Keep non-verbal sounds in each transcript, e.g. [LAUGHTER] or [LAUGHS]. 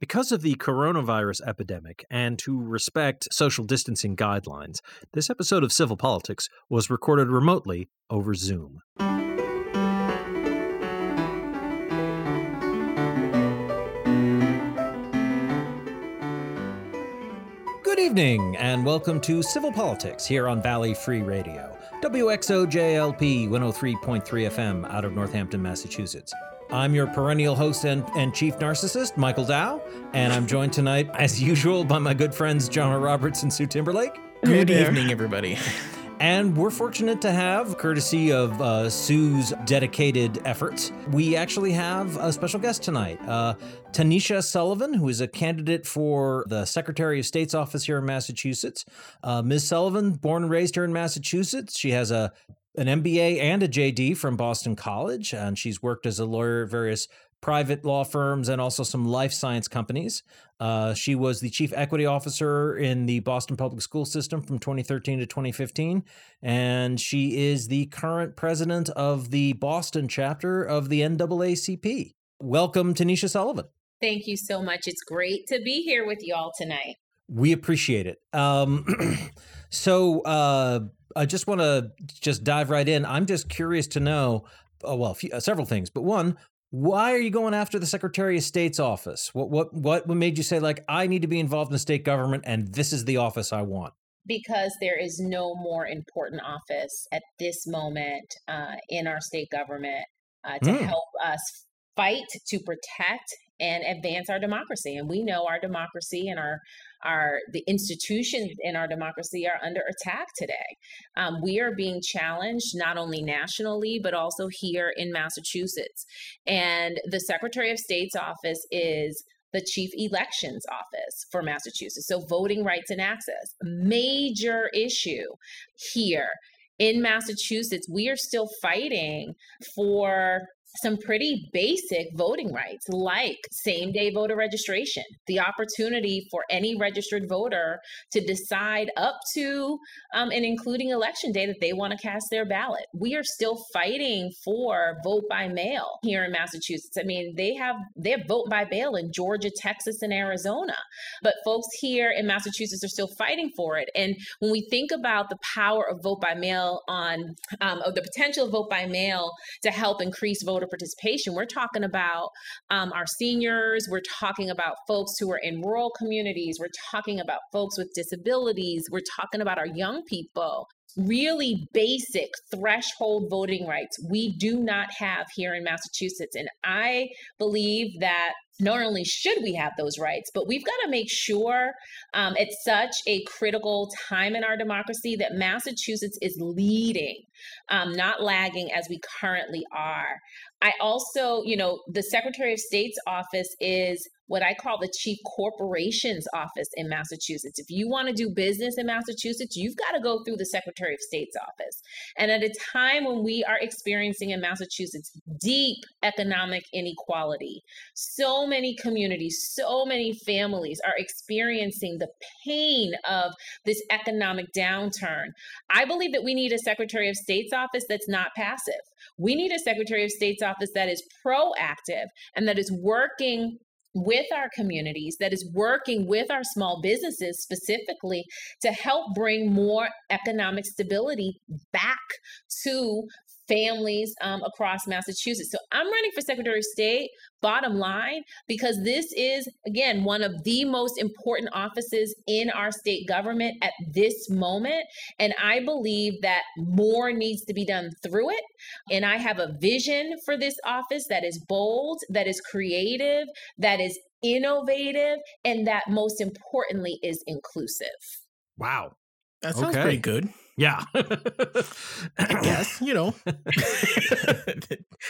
Because of the coronavirus epidemic and to respect social distancing guidelines, this episode of Civil Politics was recorded remotely over Zoom. Good evening, and welcome to Civil Politics here on Valley Free Radio, WXOJLP 103.3 FM out of Northampton, Massachusetts. I'm your perennial host and, and chief narcissist, Michael Dow, and I'm joined tonight, as usual, by my good friends John Roberts and Sue Timberlake. Good evening, everybody. And we're fortunate to have, courtesy of uh, Sue's dedicated efforts, we actually have a special guest tonight. Uh, Tanisha Sullivan, who is a candidate for the Secretary of State's office here in Massachusetts. Uh, Ms. Sullivan, born and raised here in Massachusetts, she has a an MBA and a JD from Boston College, and she's worked as a lawyer at various private law firms and also some life science companies. Uh, she was the chief equity officer in the Boston public school system from 2013 to 2015, and she is the current president of the Boston chapter of the NAACP. Welcome, Tanisha Sullivan. Thank you so much. It's great to be here with you all tonight. We appreciate it. Um, [CLEARS THROAT] so, uh, I just want to just dive right in. I'm just curious to know, uh, well, few, uh, several things, but one, why are you going after the Secretary of State's office? What what what made you say like I need to be involved in the state government and this is the office I want? Because there is no more important office at this moment uh, in our state government uh, to mm. help us fight to protect and advance our democracy. And we know our democracy and our our the institutions in our democracy are under attack today. Um, we are being challenged not only nationally but also here in Massachusetts. And the Secretary of State's office is the chief elections office for Massachusetts. So voting rights and access, major issue here in Massachusetts. We are still fighting for some pretty basic voting rights like same day voter registration, the opportunity for any registered voter to decide up to um, and including election day that they want to cast their ballot. We are still fighting for vote by mail here in Massachusetts. I mean, they have they have vote by mail in Georgia, Texas, and Arizona, but folks here in Massachusetts are still fighting for it. And when we think about the power of vote by mail on um, of the potential of vote by mail to help increase voter participation, we're talking about um, our seniors, we're talking about folks who are in rural communities, we're talking about folks with disabilities, we're talking about our young people. Really basic threshold voting rights we do not have here in Massachusetts. And I believe that not only should we have those rights, but we've got to make sure um, at such a critical time in our democracy that Massachusetts is leading, um, not lagging as we currently are. I also, you know, the Secretary of State's office is what I call the chief corporations office in Massachusetts. If you want to do business in Massachusetts, you've got to go through the Secretary of State's office. And at a time when we are experiencing in Massachusetts deep economic inequality, so many communities, so many families are experiencing the pain of this economic downturn. I believe that we need a Secretary of State's office that's not passive. We need a Secretary of State's office that is proactive and that is working with our communities that is working with our small businesses specifically to help bring more economic stability back to families um, across Massachusetts. So I'm running for Secretary of State, bottom line, because this is, again, one of the most important offices in our state government at this moment. And I believe that more needs to be done through it. And I have a vision for this office that is bold, that is creative, that is innovative, and that most importantly is inclusive. Wow. That sounds okay. pretty good. Yeah. [LAUGHS] yes, you know. [LAUGHS]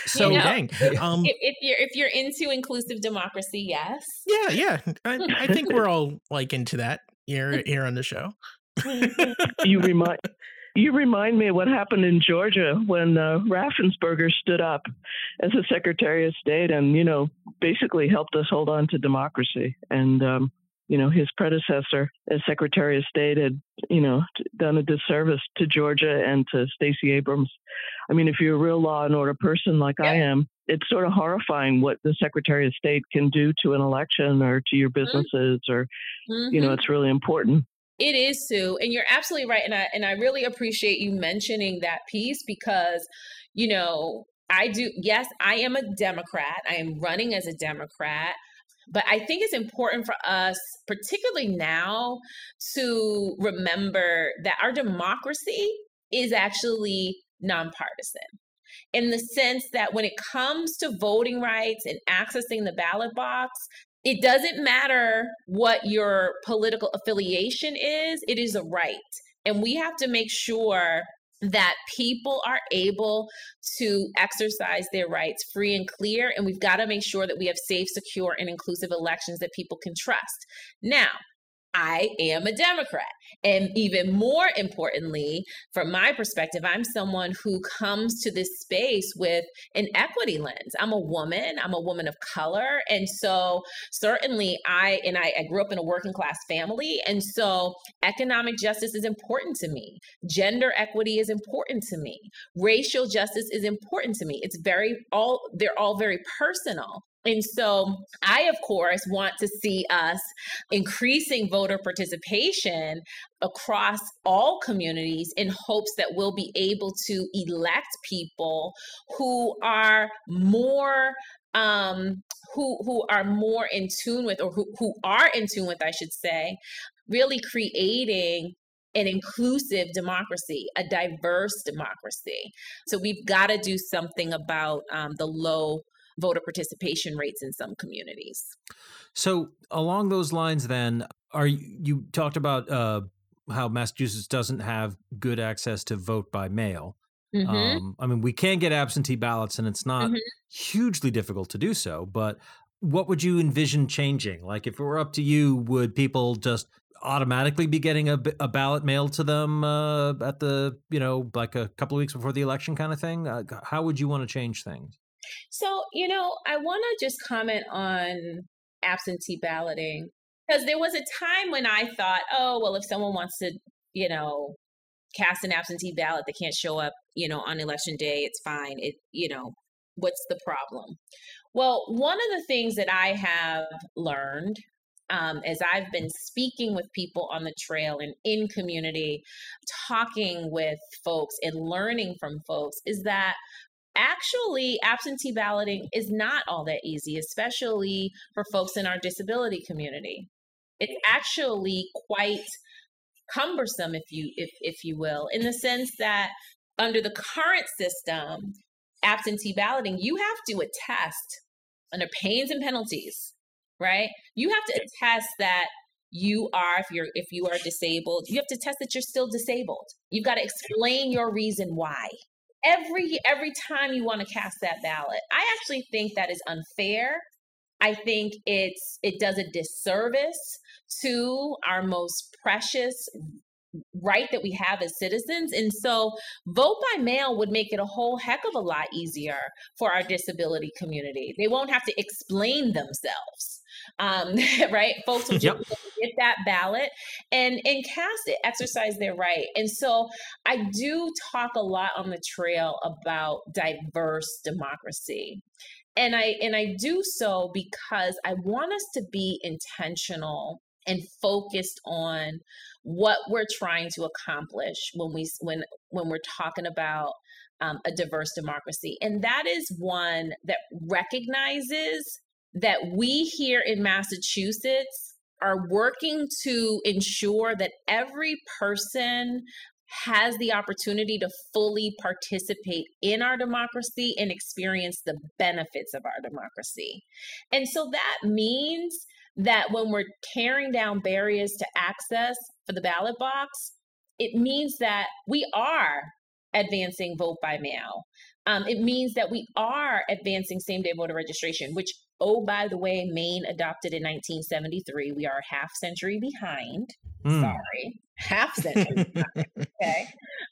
so you know, dang. Um, if, if, you're if you're into inclusive democracy, yes. Yeah, yeah. I, I think we're [LAUGHS] all like into that here here on the show. you remind you remind me of what happened in Georgia when uh, Raffensperger stood up as a Secretary of State and you know basically helped us hold on to democracy and um, you know, his predecessor as Secretary of State had, you know, done a disservice to Georgia and to Stacey Abrams. I mean, if you're a real law and order person like yeah. I am, it's sort of horrifying what the Secretary of State can do to an election or to your mm-hmm. businesses, mm-hmm. or, you know, mm-hmm. it's really important. It is Sue, and you're absolutely right, and I and I really appreciate you mentioning that piece because, you know, I do. Yes, I am a Democrat. I am running as a Democrat. But I think it's important for us, particularly now, to remember that our democracy is actually nonpartisan in the sense that when it comes to voting rights and accessing the ballot box, it doesn't matter what your political affiliation is, it is a right. And we have to make sure that people are able to exercise their rights free and clear. And we've got to make sure that we have safe, secure, and inclusive elections that people can trust. Now, I am a Democrat. And even more importantly, from my perspective, I'm someone who comes to this space with an equity lens. I'm a woman, I'm a woman of color. And so certainly I and I, I grew up in a working class family. And so economic justice is important to me. Gender equity is important to me. Racial justice is important to me. It's very all they're all very personal. And so I, of course, want to see us increasing voter participation across all communities in hopes that we'll be able to elect people who are more um, who who are more in tune with or who, who are in tune with, I should say, really creating an inclusive democracy, a diverse democracy. So we've got to do something about um, the low voter participation rates in some communities. So, along those lines, then, are you, you talked about uh, how Massachusetts doesn't have good access to vote by mail? Mm-hmm. Um, I mean, we can get absentee ballots, and it's not mm-hmm. hugely difficult to do so. But what would you envision changing? Like, if it were up to you, would people just automatically be getting a, a ballot mailed to them uh, at the, you know, like a couple of weeks before the election kind of thing? Uh, how would you want to change things? So, you know, I want to just comment on absentee balloting because there was a time when I thought, oh, well, if someone wants to, you know, cast an absentee ballot, they can't show up, you know, on election day, it's fine. It, you know, what's the problem? Well, one of the things that I have learned um, as I've been speaking with people on the trail and in community, talking with folks and learning from folks, is that actually absentee balloting is not all that easy, especially for folks in our disability community. It's actually quite cumbersome, if you if if you will, in the sense that under the current system, absentee balloting, you have to attest under pains and penalties, right? You have to attest that you are if you're if you are disabled you have to test that you're still disabled you've got to explain your reason why every every time you want to cast that ballot. I actually think that is unfair. I think it's it does a disservice to our most precious right that we have as citizens. And so vote by mail would make it a whole heck of a lot easier for our disability community. They won't have to explain themselves. Um, [LAUGHS] right? Folks will yep. get that ballot and and cast it, exercise their right. And so I do talk a lot on the trail about diverse democracy. And I and I do so because I want us to be intentional and focused on what we're trying to accomplish when we when when we're talking about um, a diverse democracy and that is one that recognizes that we here in massachusetts are working to ensure that every person has the opportunity to fully participate in our democracy and experience the benefits of our democracy. And so that means that when we're tearing down barriers to access for the ballot box, it means that we are advancing vote by mail. Um, it means that we are advancing same day voter registration, which, oh, by the way, Maine adopted in 1973. We are a half century behind. Mm. Sorry, half century. okay.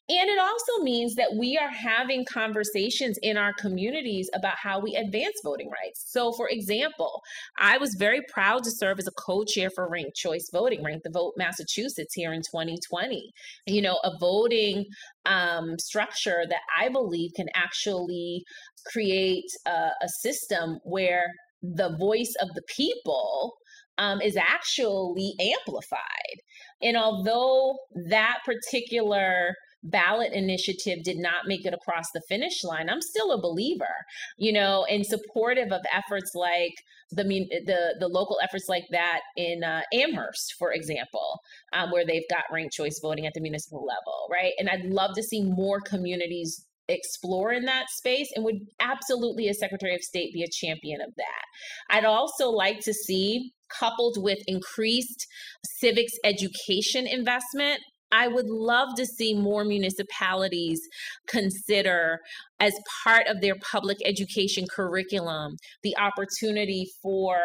And it also means that we are having conversations in our communities about how we advance voting rights. So, for example, I was very proud to serve as a co chair for Ranked Choice Voting, Rank the Vote Massachusetts here in 2020. You know, a voting um, structure that I believe can actually create a, a system where the voice of the people um, is actually amplified. And although that particular ballot initiative did not make it across the finish line, I'm still a believer, you know, and supportive of efforts like the the the local efforts like that in uh, Amherst, for example, um, where they've got ranked choice voting at the municipal level, right? And I'd love to see more communities explore in that space and would absolutely as secretary of state be a champion of that i'd also like to see coupled with increased civics education investment I would love to see more municipalities consider, as part of their public education curriculum, the opportunity for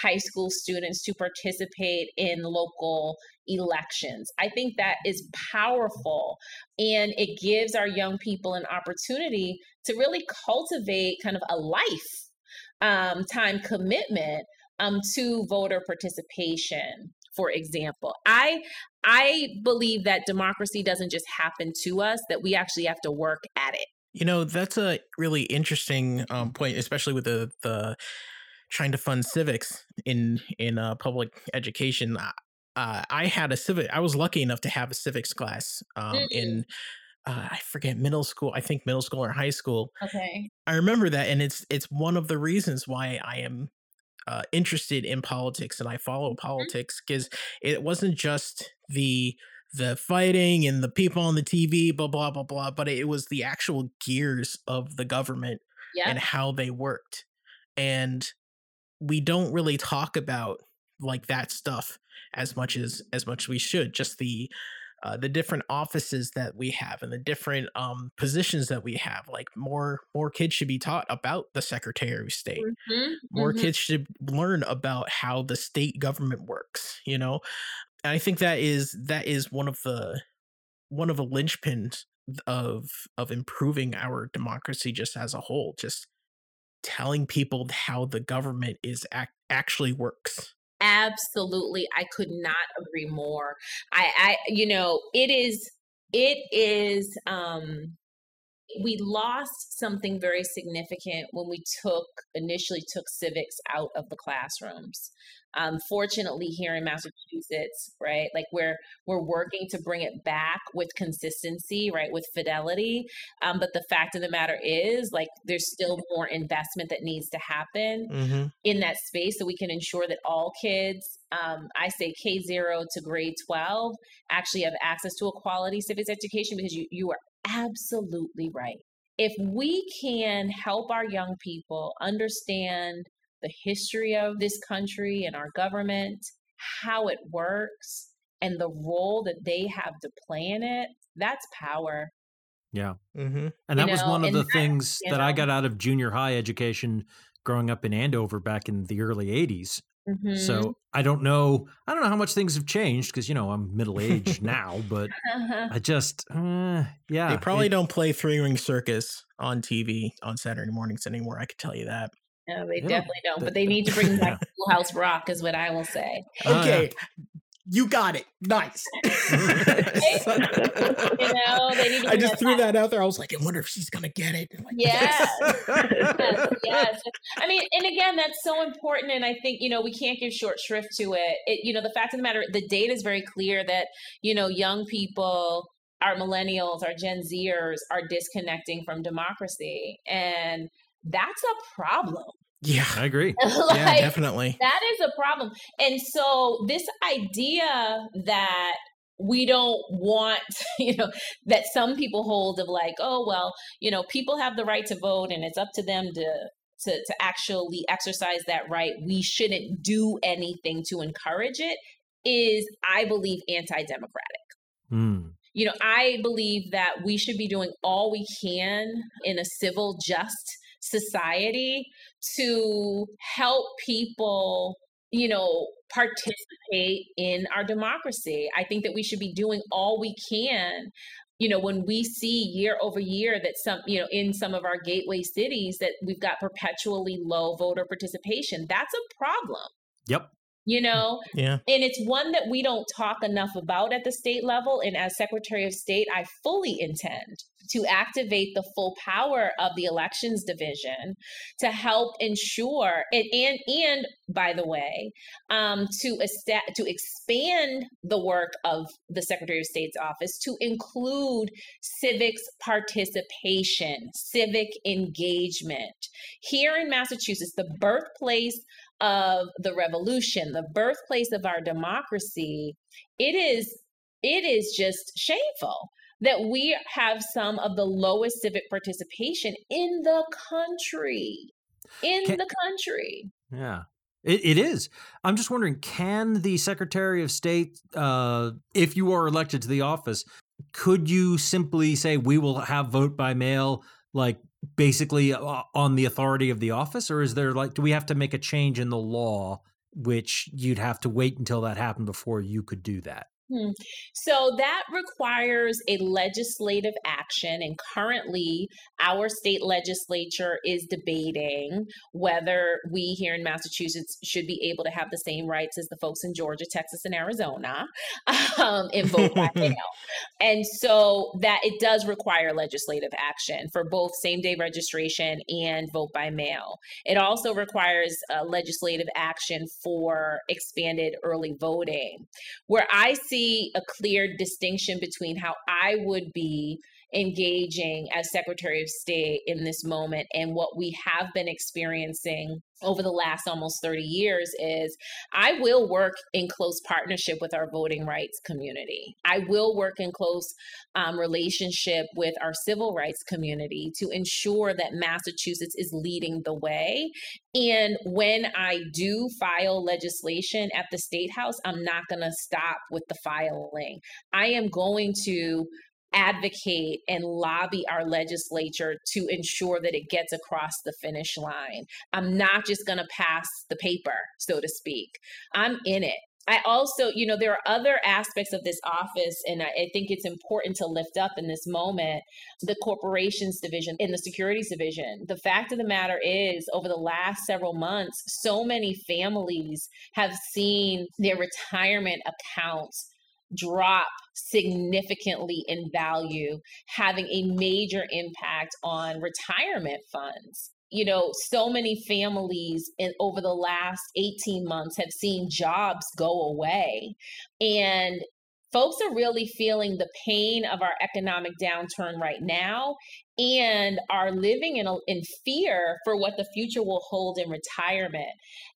high school students to participate in local elections. I think that is powerful and it gives our young people an opportunity to really cultivate kind of a life um, time commitment um, to voter participation for example i i believe that democracy doesn't just happen to us that we actually have to work at it you know that's a really interesting um, point especially with the the trying to fund civics in in uh, public education uh, i had a civic i was lucky enough to have a civics class um, mm-hmm. in uh, I forget middle school. I think middle school or high school. Okay. I remember that, and it's it's one of the reasons why I am uh, interested in politics and I follow mm-hmm. politics because it wasn't just the the fighting and the people on the TV, blah blah blah blah, but it was the actual gears of the government yeah. and how they worked. And we don't really talk about like that stuff as much as as much as we should. Just the uh, the different offices that we have and the different um, positions that we have. Like more more kids should be taught about the Secretary of State. Mm-hmm. More mm-hmm. kids should learn about how the state government works. You know, and I think that is that is one of the one of the linchpins of of improving our democracy just as a whole. Just telling people how the government is ac- actually works absolutely i could not agree more. I i you know it is it is um we lost something very significant when we took initially took civics out of the classrooms um, fortunately, here in Massachusetts, right, like we're we're working to bring it back with consistency, right, with fidelity. Um, but the fact of the matter is, like, there's still more investment that needs to happen mm-hmm. in that space, so we can ensure that all kids, um, I say K zero to grade twelve, actually have access to a quality civics education. Because you you are absolutely right if we can help our young people understand the history of this country and our government, how it works, and the role that they have to play in it, that's power. Yeah. Mm-hmm. And that you was know, one of the that, things that know, I got out of junior high education growing up in Andover back in the early 80s. Mm-hmm. So I don't know. I don't know how much things have changed because you know I'm middle aged [LAUGHS] now, but I just uh, yeah. They probably it, don't play Three Ring Circus on TV on Saturday mornings anymore. I could tell you that. No, they yeah. definitely don't. But they need to bring back [LAUGHS] Schoolhouse Rock, is what I will say. Okay. Uh, you got it. Nice. [LAUGHS] [LAUGHS] you know, they need I just threw that out there. I was like, I wonder if she's gonna get it. Like, yes. yes, yes. I mean, and again, that's so important. And I think you know we can't give short shrift to it. it. You know, the fact of the matter, the data is very clear that you know young people our millennials, our Gen Zers are disconnecting from democracy. And that's a problem. Yeah, I agree. [LAUGHS] like, yeah, definitely. That is a problem. And so this idea that we don't want, [LAUGHS] you know, that some people hold of like, oh well, you know, people have the right to vote and it's up to them to to to actually exercise that right. We shouldn't do anything to encourage it is I believe anti-democratic. Mm. You know, I believe that we should be doing all we can in a civil just society to help people you know, participate in our democracy. I think that we should be doing all we can you know when we see year over year that some you know in some of our gateway cities that we've got perpetually low voter participation. That's a problem. Yep you know? Yeah. And it's one that we don't talk enough about at the state level and as secretary of state i fully intend to activate the full power of the elections division to help ensure and and, and by the way um, to est- to expand the work of the secretary of state's office to include civics participation civic engagement. Here in massachusetts the birthplace of the revolution, the birthplace of our democracy, it is it is just shameful that we have some of the lowest civic participation in the country. In can, the country. Yeah. It, it is. I'm just wondering can the Secretary of State, uh, if you are elected to the office, could you simply say, we will have vote by mail like basically uh, on the authority of the office or is there like do we have to make a change in the law which you'd have to wait until that happened before you could do that Hmm. So that requires a legislative action. And currently, our state legislature is debating whether we here in Massachusetts should be able to have the same rights as the folks in Georgia, Texas, and Arizona [LAUGHS] um, in vote by [LAUGHS] mail. And so that it does require legislative action for both same day registration and vote by mail. It also requires uh, legislative action for expanded early voting. Where I see a clear distinction between how I would be engaging as Secretary of State in this moment and what we have been experiencing over the last almost 30 years is I will work in close partnership with our voting rights community. I will work in close um, relationship with our civil rights community to ensure that Massachusetts is leading the way. And when I do file legislation at the State House, I'm not going to stop with the filing. I am going to advocate and lobby our legislature to ensure that it gets across the finish line. I'm not just going to pass the paper, so to speak. I'm in it. I also, you know, there are other aspects of this office, and I, I, think it's important to lift up in this moment the corporations division and the securities division. The fact of the matter is, over the last several months, so many families have seen their retirement accounts drop significantly in value, having a major impact on retirement funds. You know, so many families in, over the last 18 months have seen jobs go away. And folks are really feeling the pain of our economic downturn right now and are living in, a, in fear for what the future will hold in retirement.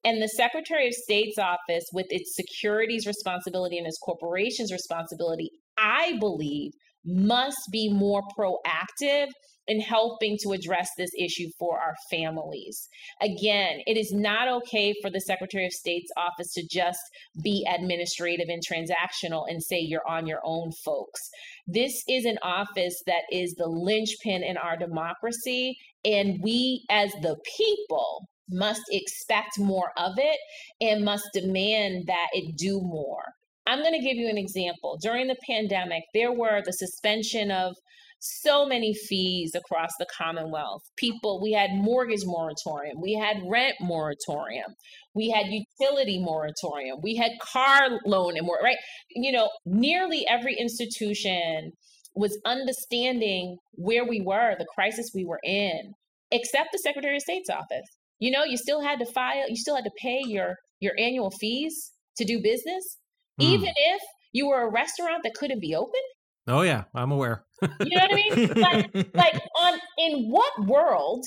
And the Secretary of State's office, with its securities responsibility and its corporations responsibility, I believe must be more proactive in helping to address this issue for our families. Again, it is not okay for the Secretary of State's office to just be administrative and transactional and say you're on your own, folks. This is an office that is the linchpin in our democracy, and we as the people must expect more of it and must demand that it do more. I'm going to give you an example. During the pandemic, there were the suspension of so many fees across the Commonwealth. People, we had mortgage moratorium, we had rent moratorium, we had utility moratorium, we had car loan and more, right? You know, nearly every institution was understanding where we were, the crisis we were in, except the Secretary of State's office. You know, you still had to file, you still had to pay your your annual fees to do business, mm. even if you were a restaurant that couldn't be open. Oh yeah, I'm aware. you know what I mean? Like, like on in what world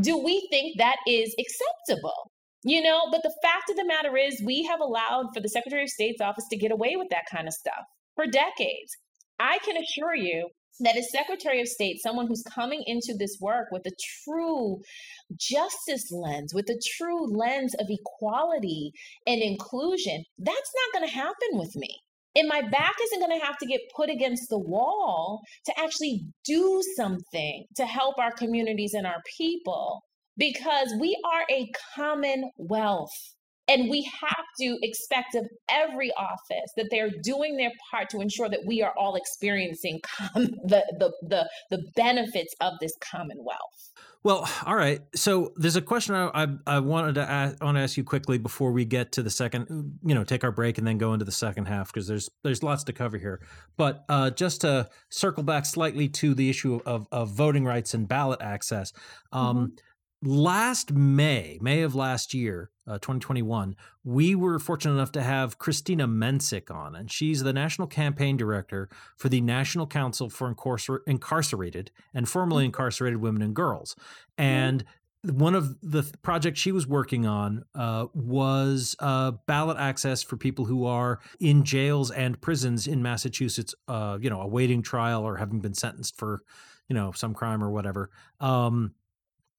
do we think that is acceptable? You know, but the fact of the matter is we have allowed for the Secretary of State's office to get away with that kind of stuff for decades. I can assure you that as Secretary of State, someone who's coming into this work with a true justice lens, with a true lens of equality and inclusion, that's not going to happen with me and my back isn't going to have to get put against the wall to actually do something to help our communities and our people because we are a commonwealth. And we have to expect of every office that they're doing their part to ensure that we are all experiencing [LAUGHS] com- the, the the the benefits of this commonwealth well, all right. So there's a question I, I, I wanted to ask, I want to ask you quickly before we get to the second, you know, take our break and then go into the second half because there's there's lots to cover here. But uh, just to circle back slightly to the issue of of voting rights and ballot access. Um, mm-hmm last May, May of last year, uh, 2021, we were fortunate enough to have Christina Mencik on, and she's the national campaign director for the National Council for Incarcer- Incarcerated and Formerly mm-hmm. Incarcerated Women and Girls. And one of the projects she was working on uh, was uh, ballot access for people who are in jails and prisons in Massachusetts, uh, you know, awaiting trial or having been sentenced for, you know, some crime or whatever. Um,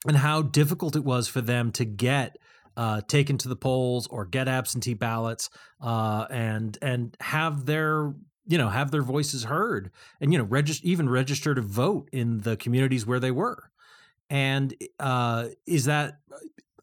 and how difficult it was for them to get uh, taken to the polls or get absentee ballots uh, and and have their you know have their voices heard and you know register even register to vote in the communities where they were. And uh, is that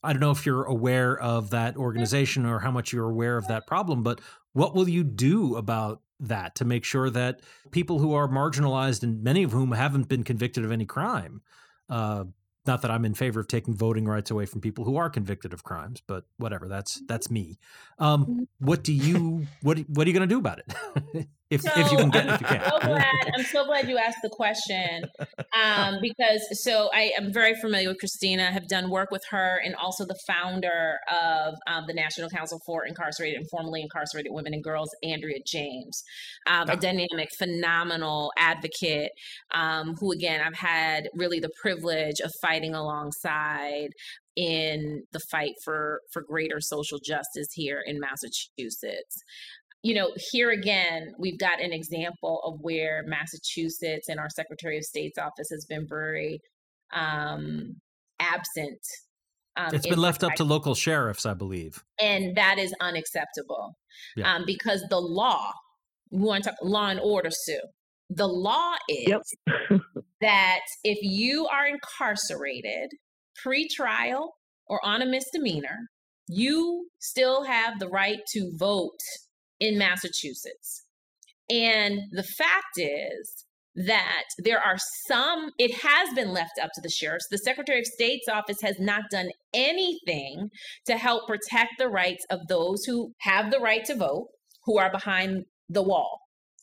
I don't know if you're aware of that organization or how much you're aware of that problem, but what will you do about that to make sure that people who are marginalized and many of whom haven't been convicted of any crime uh, not that I'm in favor of taking voting rights away from people who are convicted of crimes, but whatever. That's mm-hmm. that's me. Um, mm-hmm. what do you what what are you going to do about it? [LAUGHS] if, so, if you can get I'm if you can. So glad, I'm so glad you asked the question um, [LAUGHS] because so I am very familiar with Christina. Have done work with her and also the founder of um, the National Council for Incarcerated and Formerly Incarcerated Women and Girls, Andrea James, um, a dynamic, phenomenal advocate um, who, again, I've had really the privilege of fighting alongside in the fight for for greater social justice here in Massachusetts you know, here again, we've got an example of where Massachusetts and our Secretary of State's office has been very um, absent. Um, it's been left up to local sheriffs, I believe. And that is unacceptable yeah. um, because the law, we want to talk law and order, Sue. The law is yep. [LAUGHS] that if you are incarcerated pre-trial or on a misdemeanor, you still have the right to vote in Massachusetts. And the fact is that there are some, it has been left up to the sheriffs. The Secretary of State's office has not done anything to help protect the rights of those who have the right to vote, who are behind the wall.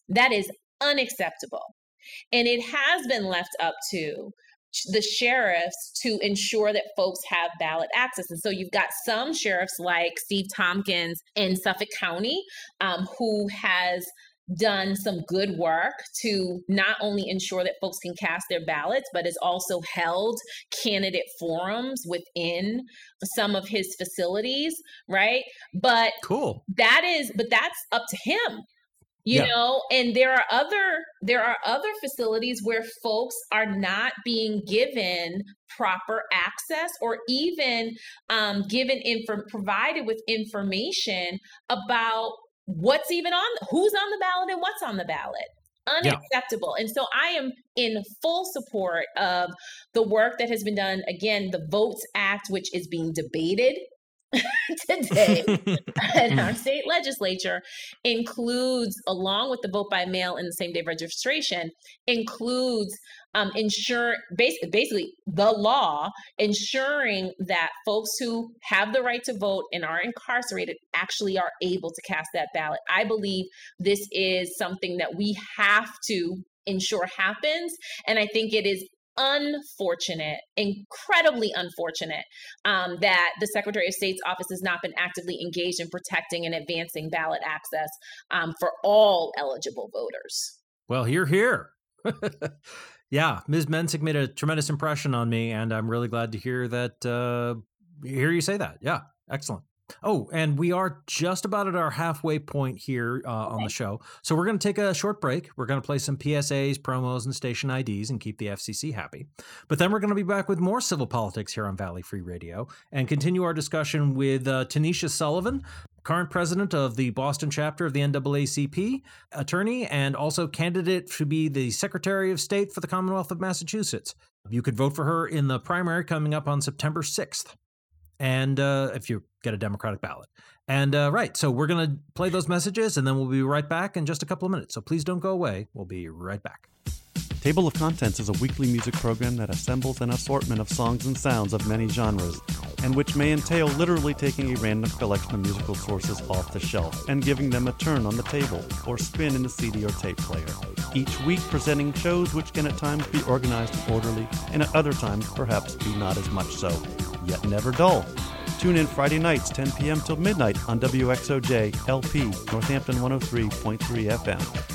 That is unacceptable. And it has been left up to the sheriffs to ensure that folks have ballot access. And so you've got some sheriffs like Steve Tompkins in Suffolk County um, who has done some good work to not only ensure that folks can cast their ballots, but has also held candidate forums within some of his facilities, right? But cool. That is, but that's up to him you yeah. know and there are other there are other facilities where folks are not being given proper access or even um, given info provided with information about what's even on who's on the ballot and what's on the ballot unacceptable. Yeah. And so I am in full support of the work that has been done. Again, the Votes Act, which is being debated [LAUGHS] today in [LAUGHS] our state legislature includes, along with the vote by mail and the same day registration, includes um, ensure basically, basically the law ensuring that folks who have the right to vote and are incarcerated actually are able to cast that ballot. I believe this is something that we have to ensure happens. And I think it is unfortunate, incredibly unfortunate, um, that the Secretary of State's office has not been actively engaged in protecting and advancing ballot access um, for all eligible voters. Well, here, here. [LAUGHS] yeah, Ms. Mencik made a tremendous impression on me, and I'm really glad to hear that. Uh, hear you say that. Yeah, excellent. Oh, and we are just about at our halfway point here uh, on the show. So we're going to take a short break. We're going to play some PSAs, promos, and station IDs and keep the FCC happy. But then we're going to be back with more civil politics here on Valley Free Radio and continue our discussion with uh, Tanisha Sullivan, current president of the Boston chapter of the NAACP, attorney, and also candidate to be the Secretary of State for the Commonwealth of Massachusetts. You could vote for her in the primary coming up on September 6th and uh, if you get a Democratic ballot. And uh, right, so we're going to play those messages and then we'll be right back in just a couple of minutes. So please don't go away. We'll be right back. Table of Contents is a weekly music program that assembles an assortment of songs and sounds of many genres, and which may entail literally taking a random collection of musical sources off the shelf and giving them a turn on the table or spin in a CD or tape player. Each week presenting shows which can at times be organized and orderly, and at other times perhaps be not as much so, yet never dull. Tune in Friday nights, 10 p.m. till midnight on WXOJ LP, Northampton 103.3 FM.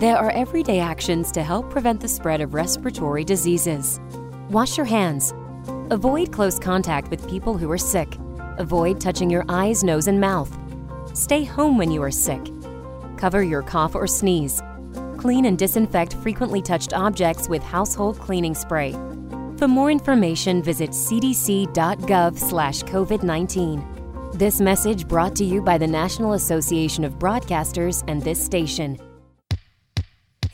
There are everyday actions to help prevent the spread of respiratory diseases. Wash your hands. Avoid close contact with people who are sick. Avoid touching your eyes, nose, and mouth. Stay home when you are sick. Cover your cough or sneeze. Clean and disinfect frequently touched objects with household cleaning spray. For more information, visit cdc.gov/covid19. This message brought to you by the National Association of Broadcasters and this station.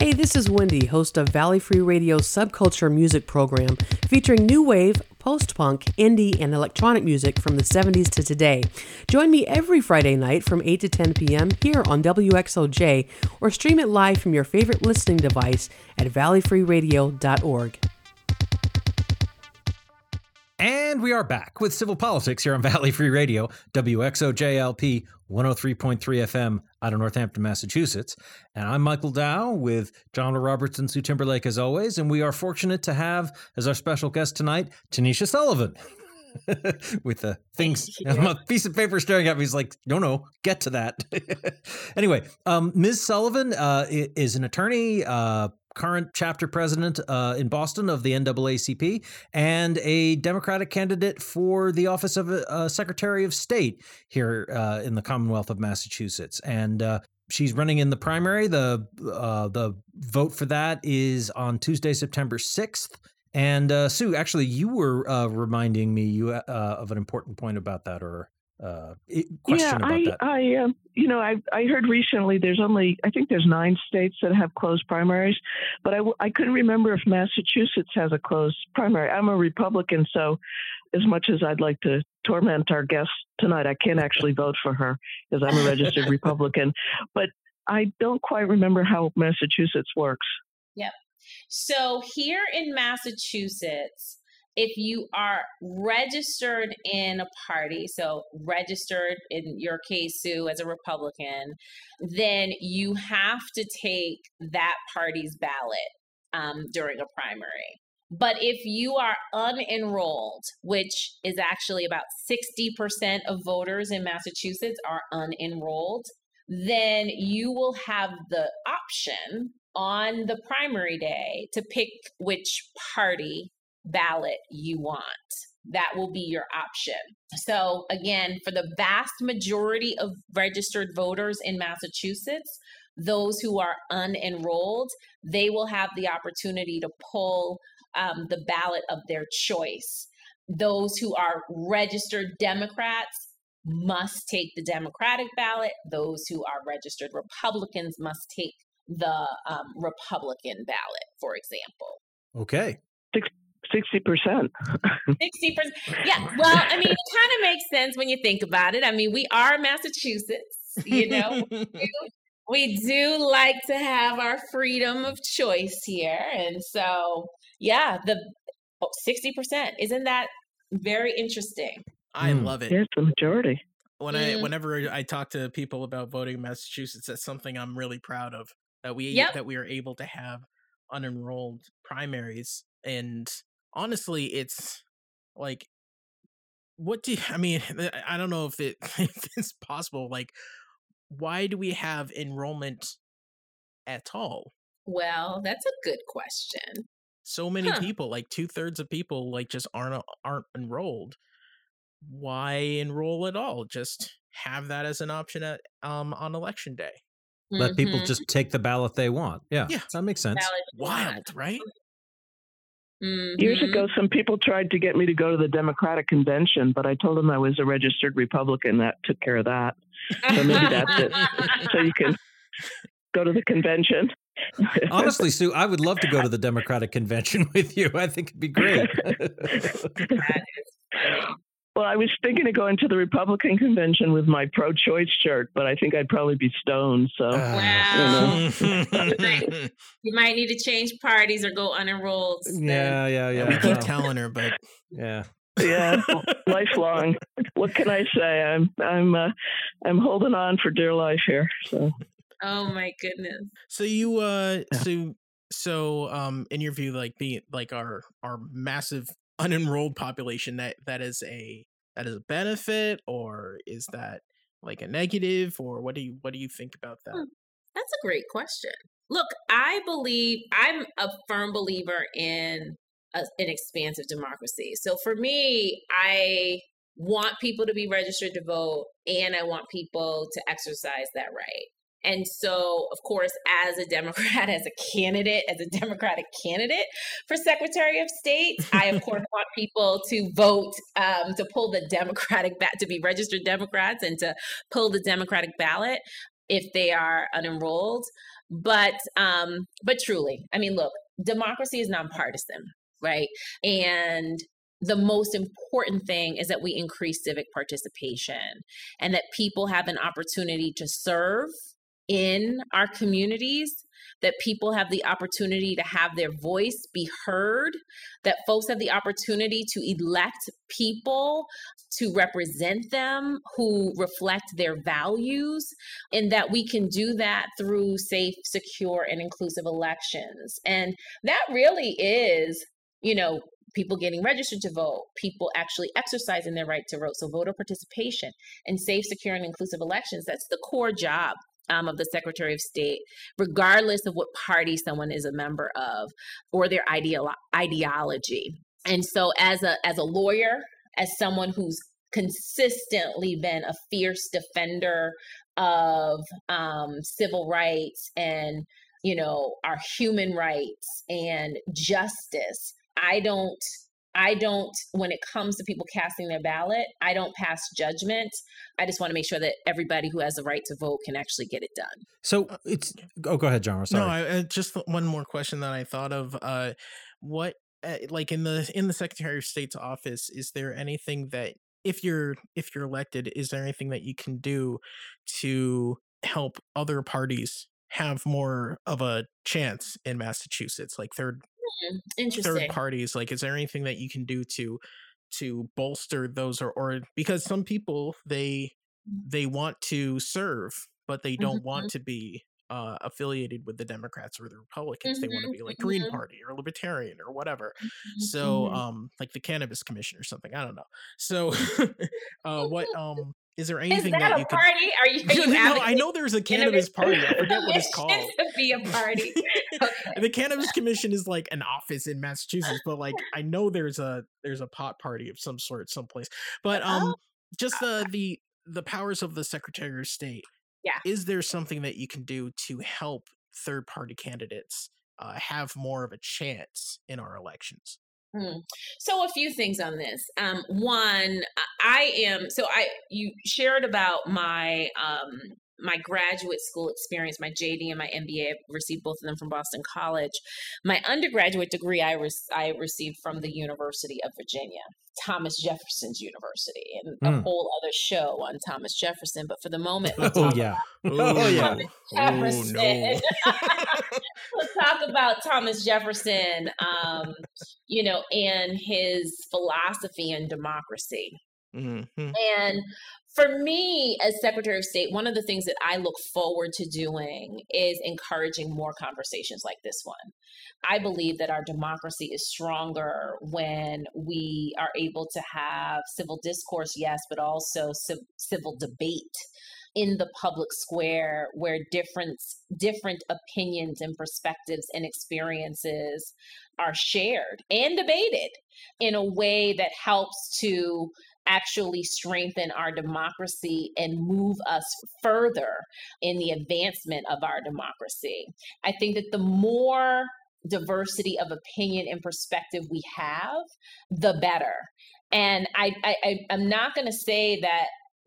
Hey, this is Wendy, host of Valley Free Radio's subculture music program featuring new wave, post punk, indie, and electronic music from the 70s to today. Join me every Friday night from 8 to 10 p.m. here on WXOJ or stream it live from your favorite listening device at valleyfreeradio.org. And we are back with civil politics here on Valley Free Radio, WXOJLP 103.3 FM out of Northampton, Massachusetts. And I'm Michael Dow with John Robertson, Sue Timberlake, as always. And we are fortunate to have as our special guest tonight, Tanisha Sullivan. [LAUGHS] with the things [LAUGHS] a piece of paper staring at me. He's like, no, no, get to that. [LAUGHS] anyway, um, Ms. Sullivan uh, is an attorney, uh, current chapter president uh, in Boston of the NAACP, and a Democratic candidate for the office of uh, Secretary of State here uh, in the Commonwealth of Massachusetts. And uh, she's running in the primary. The uh, the vote for that is on Tuesday, September sixth. And uh, Sue, actually, you were reminding me you of an important point about that, or uh, question yeah, about I, that. I, uh, you know, I, I heard recently there's only, I think there's nine states that have closed primaries, but I, I couldn't remember if Massachusetts has a closed primary. I'm a Republican, so as much as I'd like to torment our guest tonight, I can't actually vote for her because I'm a registered [LAUGHS] Republican. But I don't quite remember how Massachusetts works. Yep. So here in Massachusetts, if you are registered in a party, so registered in your case, Sue, as a Republican, then you have to take that party's ballot um, during a primary. But if you are unenrolled, which is actually about 60% of voters in Massachusetts are unenrolled, then you will have the option on the primary day to pick which party ballot you want. That will be your option. So, again, for the vast majority of registered voters in Massachusetts, those who are unenrolled, they will have the opportunity to pull um, the ballot of their choice. Those who are registered Democrats must take the Democratic ballot. Those who are registered Republicans must take the um, Republican ballot, for example. Okay. Sixty percent. [LAUGHS] Sixty percent. Yeah. Well, I mean, it kind of makes sense when you think about it. I mean, we are Massachusetts. You know, [LAUGHS] we do like to have our freedom of choice here, and so yeah, the oh, sixty percent. Isn't that very interesting? I mm. love it. Yes, the majority. When mm. I whenever I talk to people about voting in Massachusetts, that's something I'm really proud of. That we yep. that we are able to have unenrolled primaries and honestly, it's like, what do you, [LAUGHS] I mean? [LAUGHS] I don't know if, it, [LAUGHS] if it's possible. Like, why do we have enrollment at all? Well, that's a good question. So many huh. people, like two thirds of people, like just aren't aren't enrolled. Why enroll at all? Just have that as an option at um on election day. Let mm-hmm. people just take the ballot they want. Yeah, yeah. that makes sense. Wild, right? Mm-hmm. Years ago, some people tried to get me to go to the Democratic convention, but I told them I was a registered Republican. That took care of that. So maybe that's it. [LAUGHS] So you can go to the convention. Honestly, Sue, I would love to go to the [LAUGHS] Democratic convention with you. I think it'd be great. [LAUGHS] well, I was thinking of going to the Republican convention with my pro-choice shirt, but I think I'd probably be stoned. So, wow, you, know. [LAUGHS] you, might, need to change parties or go unenrolled. Yeah, yeah, yeah. We keep telling her, but yeah, yeah, [LAUGHS] lifelong. What can I say? I'm, I'm, uh, I'm holding on for dear life here. So. Oh my goodness. So you, uh, so so um in your view like being like our our massive unenrolled population that that is a that is a benefit or is that like a negative or what do you what do you think about that? Hmm, that's a great question. Look i believe i'm a firm believer in a, an expansive democracy. So for me i want people to be registered to vote and i want people to exercise that right and so, of course, as a Democrat, [LAUGHS] as a candidate, as a Democratic candidate for Secretary of State, I, of course, [LAUGHS] want people to vote um, to pull the Democratic back, to be registered Democrats and to pull the Democratic ballot if they are unenrolled. But, um, but truly, I mean, look, democracy is nonpartisan, right? And the most important thing is that we increase civic participation and that people have an opportunity to serve in our communities, that people have the opportunity to have their voice be heard, that folks have the opportunity to elect people to represent them who reflect their values, and that we can do that through safe, secure, and inclusive elections. And that really is, you know, people getting registered to vote, people actually exercising their right to vote. So, voter participation and safe, secure, and inclusive elections that's the core job um, of the Secretary of State, regardless of what party someone is a member of or their ideolo- ideology. And so, as a as a lawyer, as someone who's consistently been a fierce defender of um, civil rights and you know our human rights and justice, I don't I don't, when it comes to people casting their ballot, I don't pass judgment. I just want to make sure that everybody who has the right to vote can actually get it done. So uh, it's, oh, go ahead, John. Sorry. No, I, just one more question that I thought of. Uh, what, uh, like in the in the Secretary of State's office, is there anything that if you're if you're elected, is there anything that you can do to help other parties have more of a chance in Massachusetts, like third Hmm, interesting. third parties like is there anything that you can do to to bolster those or or because some people they they want to serve but they don't mm-hmm. want to be uh, affiliated with the Democrats or the Republicans. Mm-hmm, they want to be like mm-hmm. Green Party or Libertarian or whatever. Mm-hmm, so, mm-hmm. um, like the Cannabis Commission or something. I don't know. So, [LAUGHS] uh, what [LAUGHS] um is there anything is that, that a you party? Are you? [LAUGHS] Are you no, I know there's a cannabis [LAUGHS] party. I forget what it's called. To be a party. [LAUGHS] Okay. the cannabis commission is like an office in Massachusetts, but like I know there's a there's a pot party of some sort someplace. But um, oh. just the the the powers of the Secretary of State. Yeah. Is there something that you can do to help third party candidates uh, have more of a chance in our elections? Hmm. So a few things on this. Um, one, I am so I you shared about my um, my graduate school experience, my JD and my MBA. I received both of them from Boston College. My undergraduate degree I, re- I received from the University of Virginia, Thomas Jefferson's University, and mm. a hmm. whole other show on Thomas Jefferson. But for the moment, [LAUGHS] oh yeah, oh yeah, Jefferson. Oh, no. [LAUGHS] let's talk about Thomas Jefferson. Um, you know, and his philosophy and democracy. Mm-hmm. And for me, as Secretary of State, one of the things that I look forward to doing is encouraging more conversations like this one. I believe that our democracy is stronger when we are able to have civil discourse, yes, but also civ- civil debate in the public square where different different opinions and perspectives and experiences are shared and debated in a way that helps to actually strengthen our democracy and move us further in the advancement of our democracy. I think that the more diversity of opinion and perspective we have, the better. And I, I, I'm not going to say that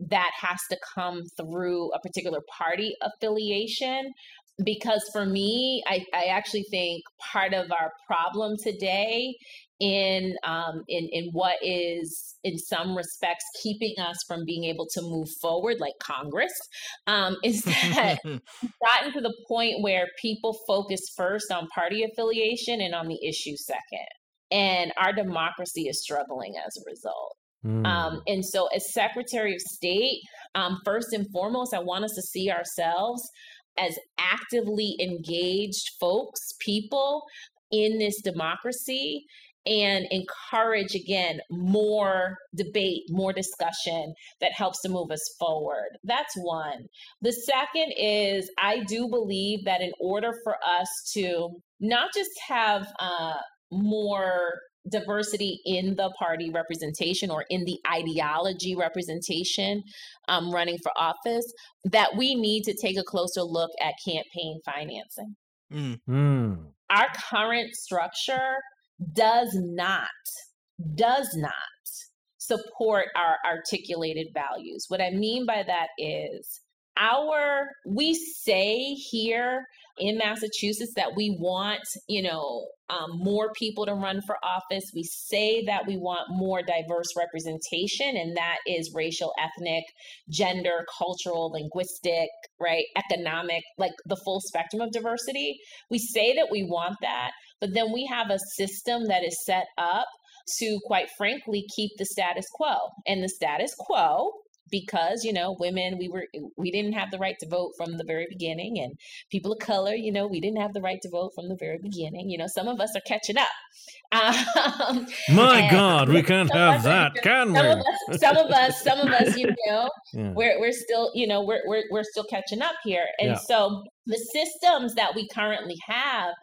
that has to come through a particular party affiliation because for me, I, I actually think part of our problem today in um, in in what is in some respects keeping us from being able to move forward like congress um, [LAUGHS] is that [LAUGHS] gotten to the point where people focus first on party affiliation and on the issue second and our democracy is struggling as a result mm. um, and so as secretary of state um, first and foremost i want us to see ourselves as actively engaged folks people in this democracy and encourage again more debate, more discussion that helps to move us forward. That's one. The second is I do believe that in order for us to not just have uh, more diversity in the party representation or in the ideology representation um, running for office, that we need to take a closer look at campaign financing. Mm. Mm. Our current structure does not, does not support our articulated values. What I mean by that is our, we say here in Massachusetts that we want, you know, um, more people to run for office. We say that we want more diverse representation, and that is racial, ethnic, gender, cultural, linguistic, right, economic, like the full spectrum of diversity. We say that we want that, but then we have a system that is set up to, quite frankly, keep the status quo. And the status quo because you know women we were we didn't have the right to vote from the very beginning and people of color you know we didn't have the right to vote from the very beginning you know some of us are catching up [LAUGHS] um, my god we can't have that can some we of us, some of us some of us you [LAUGHS] know yeah. we're, we're still you know we're, we're, we're still catching up here and yeah. so the systems that we currently have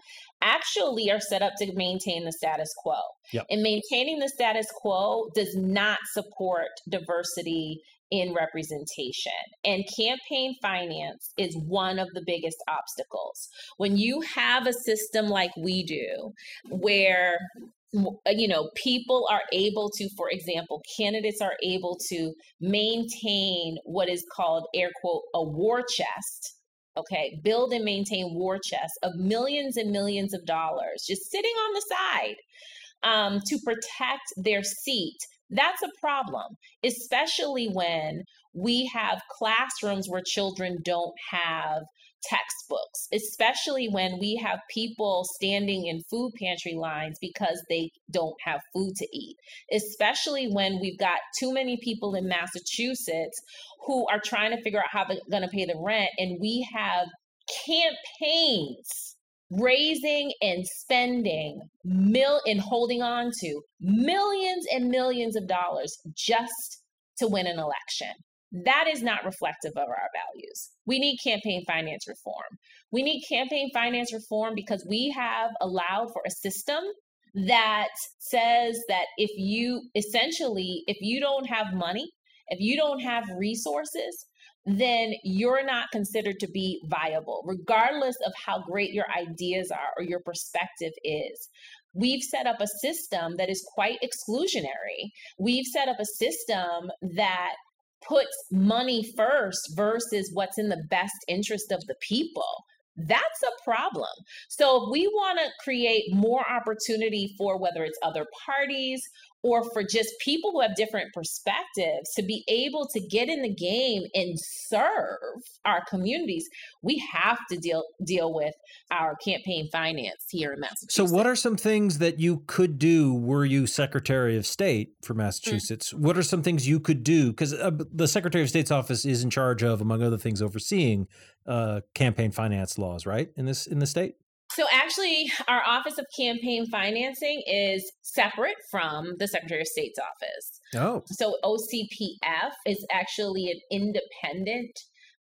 actually are set up to maintain the status quo. Yep. And maintaining the status quo does not support diversity in representation. And campaign finance is one of the biggest obstacles. When you have a system like we do, where you know people are able to for example candidates are able to maintain what is called air quote a war chest okay, build and maintain war chests of millions and millions of dollars just sitting on the side um, to protect their seat. That's a problem, especially when we have classrooms where children don't have textbooks, especially when we have people standing in food pantry lines because they don't have food to eat, especially when we've got too many people in Massachusetts who are trying to figure out how they're going to pay the rent. And we have campaigns raising and spending mil and holding on to millions and millions of dollars just to win an election. That is not reflective of our values. We need campaign finance reform. We need campaign finance reform because we have allowed for a system that says that if you essentially, if you don't have money, if you don't have resources, then you're not considered to be viable, regardless of how great your ideas are or your perspective is. We've set up a system that is quite exclusionary. We've set up a system that puts money first versus what's in the best interest of the people that's a problem. So, if we want to create more opportunity for whether it's other parties or for just people who have different perspectives to be able to get in the game and serve our communities, we have to deal deal with our campaign finance here in Massachusetts. So, what are some things that you could do were you Secretary of State for. Massachusetts? Mm-hmm. What are some things you could do? Because uh, the Secretary of State's office is in charge of, among other things, overseeing uh, campaign finance laws, right? In this in the state. So actually, our Office of Campaign Financing is separate from the Secretary of State's office. Oh. So OCPF is actually an independent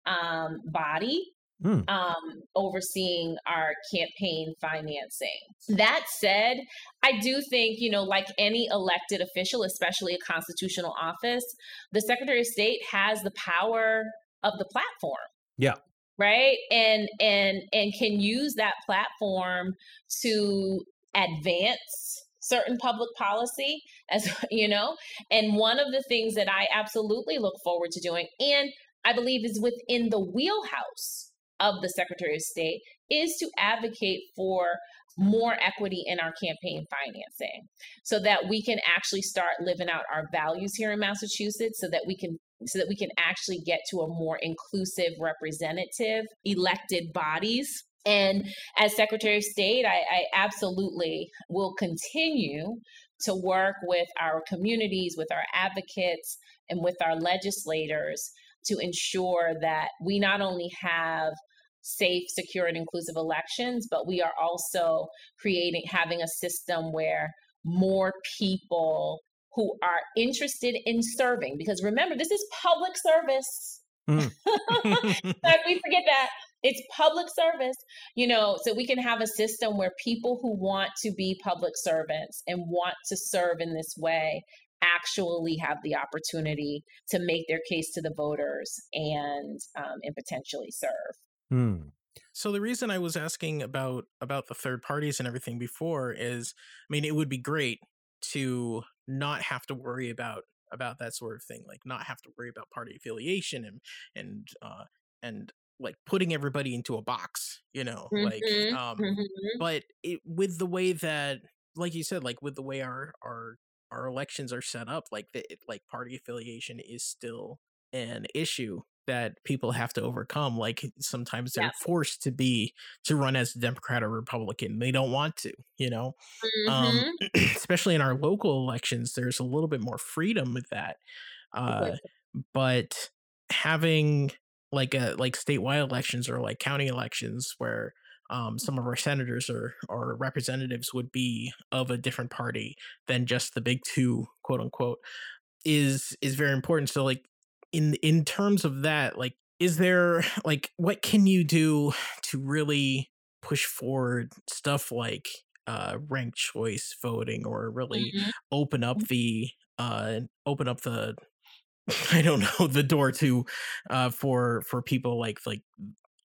um, body Hmm. Um, overseeing our campaign financing. That said, I do think, you know, like any elected official, especially a constitutional office, the Secretary of State has the power of the platform. Yeah right? And and and can use that platform to advance certain public policy [LAUGHS] as you know? And one of the things that i absolutely look forward to doing and i believe is within the wheelhouse of the Secretary of State is to advocate for more equity in our campaign financing so that we can actually start living out our values here in Massachusetts so that we can so that we can actually get to a more inclusive representative elected bodies. And as Secretary of State, I, I, absolutely will continue to work with our communities, with our advocates, and with our legislators to ensure that we not only have safe, secure, and inclusive elections, but we are also creating, having a system where more people who are interested in serving, because remember, this is public service. Mm. [LAUGHS] we forget that it's public service you know so we can have a system where people who want to be public servants and want to serve in this way actually have the opportunity to make their case to the voters and um, and potentially serve hmm. so the reason i was asking about about the third parties and everything before is i mean it would be great to not have to worry about about that sort of thing like not have to worry about party affiliation and and uh and like putting everybody into a box, you know, mm-hmm. like um mm-hmm. but it, with the way that like you said like with the way our our our elections are set up like the like party affiliation is still an issue that people have to overcome like sometimes they're yeah. forced to be to run as a democrat or republican they don't want to you know um, mm-hmm. um [CLEARS THROAT] especially in our local elections there's a little bit more freedom with that uh but having like a like statewide elections or like county elections where um, some of our senators or or representatives would be of a different party than just the big two, quote unquote, is is very important. So like in in terms of that, like is there [SIGHS] like what can you do [SIGHS] to really push forward stuff like uh ranked choice voting or really mm-hmm. open up the uh open up the [LAUGHS] I don't know the door to uh, for for people like like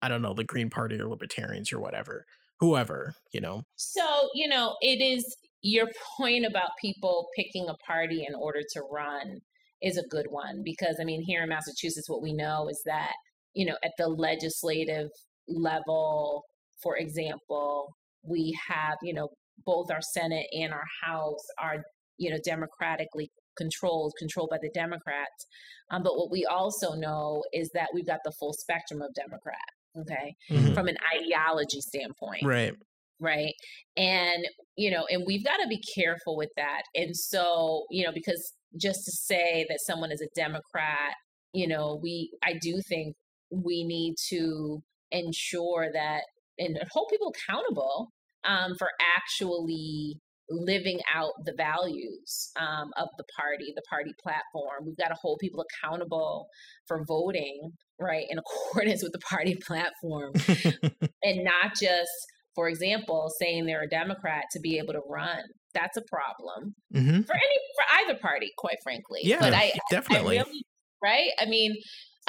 I don't know the Green Party or Libertarians or whatever, whoever you know. So you know it is your point about people picking a party in order to run is a good one because I mean here in Massachusetts what we know is that you know at the legislative level, for example, we have you know both our Senate and our House are you know democratically controlled, controlled by the Democrats. Um, but what we also know is that we've got the full spectrum of Democrat, okay, mm-hmm. from an ideology standpoint. Right. Right. And, you know, and we've got to be careful with that. And so, you know, because just to say that someone is a Democrat, you know, we, I do think we need to ensure that and hold people accountable um, for actually living out the values um, of the party, the party platform. We've got to hold people accountable for voting, right, in [LAUGHS] accordance with the party platform, [LAUGHS] and not just, for example, saying they're a Democrat to be able to run. That's a problem mm-hmm. for any for either party, quite frankly. Yeah, but I definitely I really, right. I mean.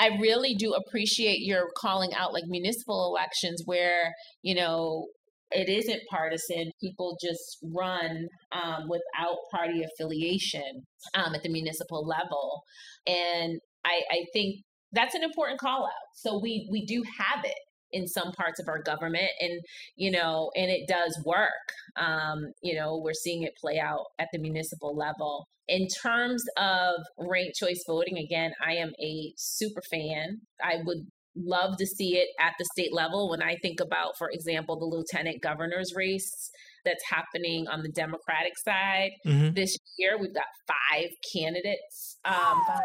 I really do appreciate your calling out like municipal elections where, you know, it isn't partisan. People just run um, without party affiliation um, at the municipal level, and I, I think that's an important call out. So we we do have it in some parts of our government and you know and it does work um you know we're seeing it play out at the municipal level in terms of ranked choice voting again i am a super fan i would love to see it at the state level. When I think about, for example, the lieutenant governor's race that's happening on the Democratic side mm-hmm. this year, we've got five candidates. Um, five,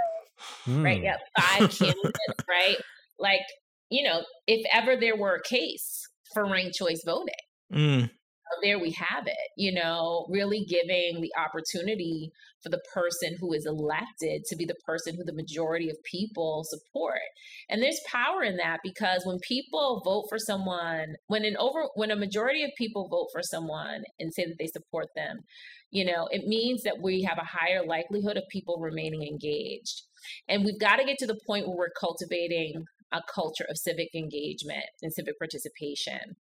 [SIGHS] mm. Right? Yeah, five candidates, [LAUGHS] right? Like, you know, if ever there were a case for ranked choice voting. Mm there we have it, you know, really giving the opportunity for the person who is elected to be the person who the majority of people support. And there's power in that because when people vote for someone, when an over when a majority of people vote for someone and say that they support them, you know, it means that we have a higher likelihood of people remaining engaged. And we've got to get to the point where we're cultivating a culture of civic engagement and civic participation.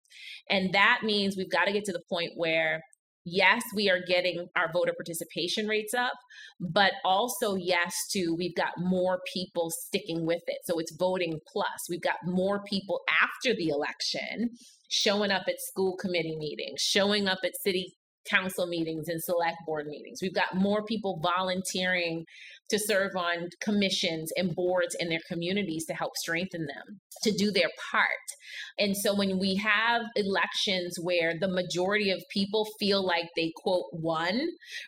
And that means we've got to get to the point where yes, we are getting our voter participation rates up, but also yes to we've got more people sticking with it. So it's voting plus. We've got more people after the election showing up at school committee meetings, showing up at city council meetings and select board meetings. We've got more people volunteering to serve on commissions and boards in their communities to help strengthen them, to do their part. And so when we have elections where the majority of people feel like they quote won,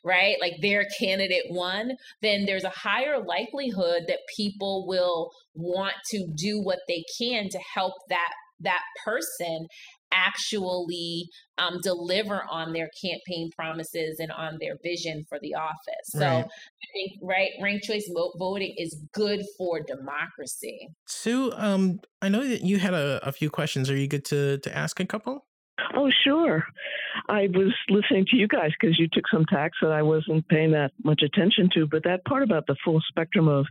right? Like their candidate won, then there's a higher likelihood that people will want to do what they can to help that that person actually um, deliver on their campaign promises and on their vision for the office. So right. I think right ranked choice voting is good for democracy. Sue, um, I know that you had a, a few questions. Are you good to to ask a couple? Oh, sure. I was listening to you guys because you took some tacks that I wasn't paying that much attention to, but that part about the full spectrum of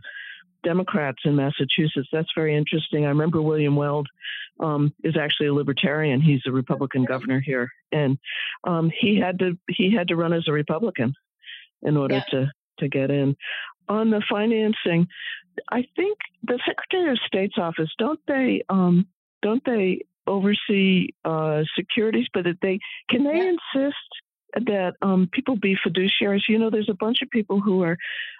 Democrats in Massachusetts. That's very interesting. I remember William Weld um, is actually a libertarian. He's a Republican governor here, and um, he had to he had to run as a Republican in order yeah. to to get in. On the financing, I think the Secretary of State's office don't they um, don't they oversee uh, securities, but that they can they yeah. insist that um, people be fiduciaries. You know, there's a bunch of people who are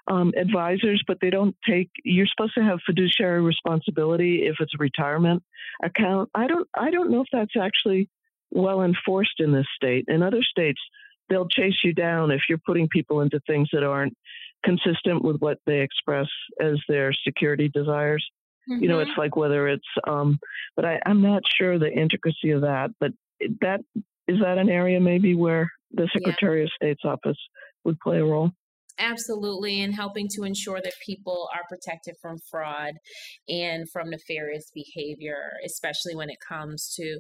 um, advisors, but they don't take. You're supposed to have fiduciary responsibility if it's a retirement account. I don't. I don't know if that's actually well enforced in this state. In other states, they'll chase you down if you're putting people into things that aren't consistent with what they express as their security desires. Mm-hmm. You know, it's mm-hmm. like whether it's. Um, but I, I'm not sure the intricacy of that. But that is that an area maybe where the Secretary yeah. of State's office would play a role. Absolutely, in helping to ensure that people are protected from fraud and from nefarious behavior, especially when it comes to,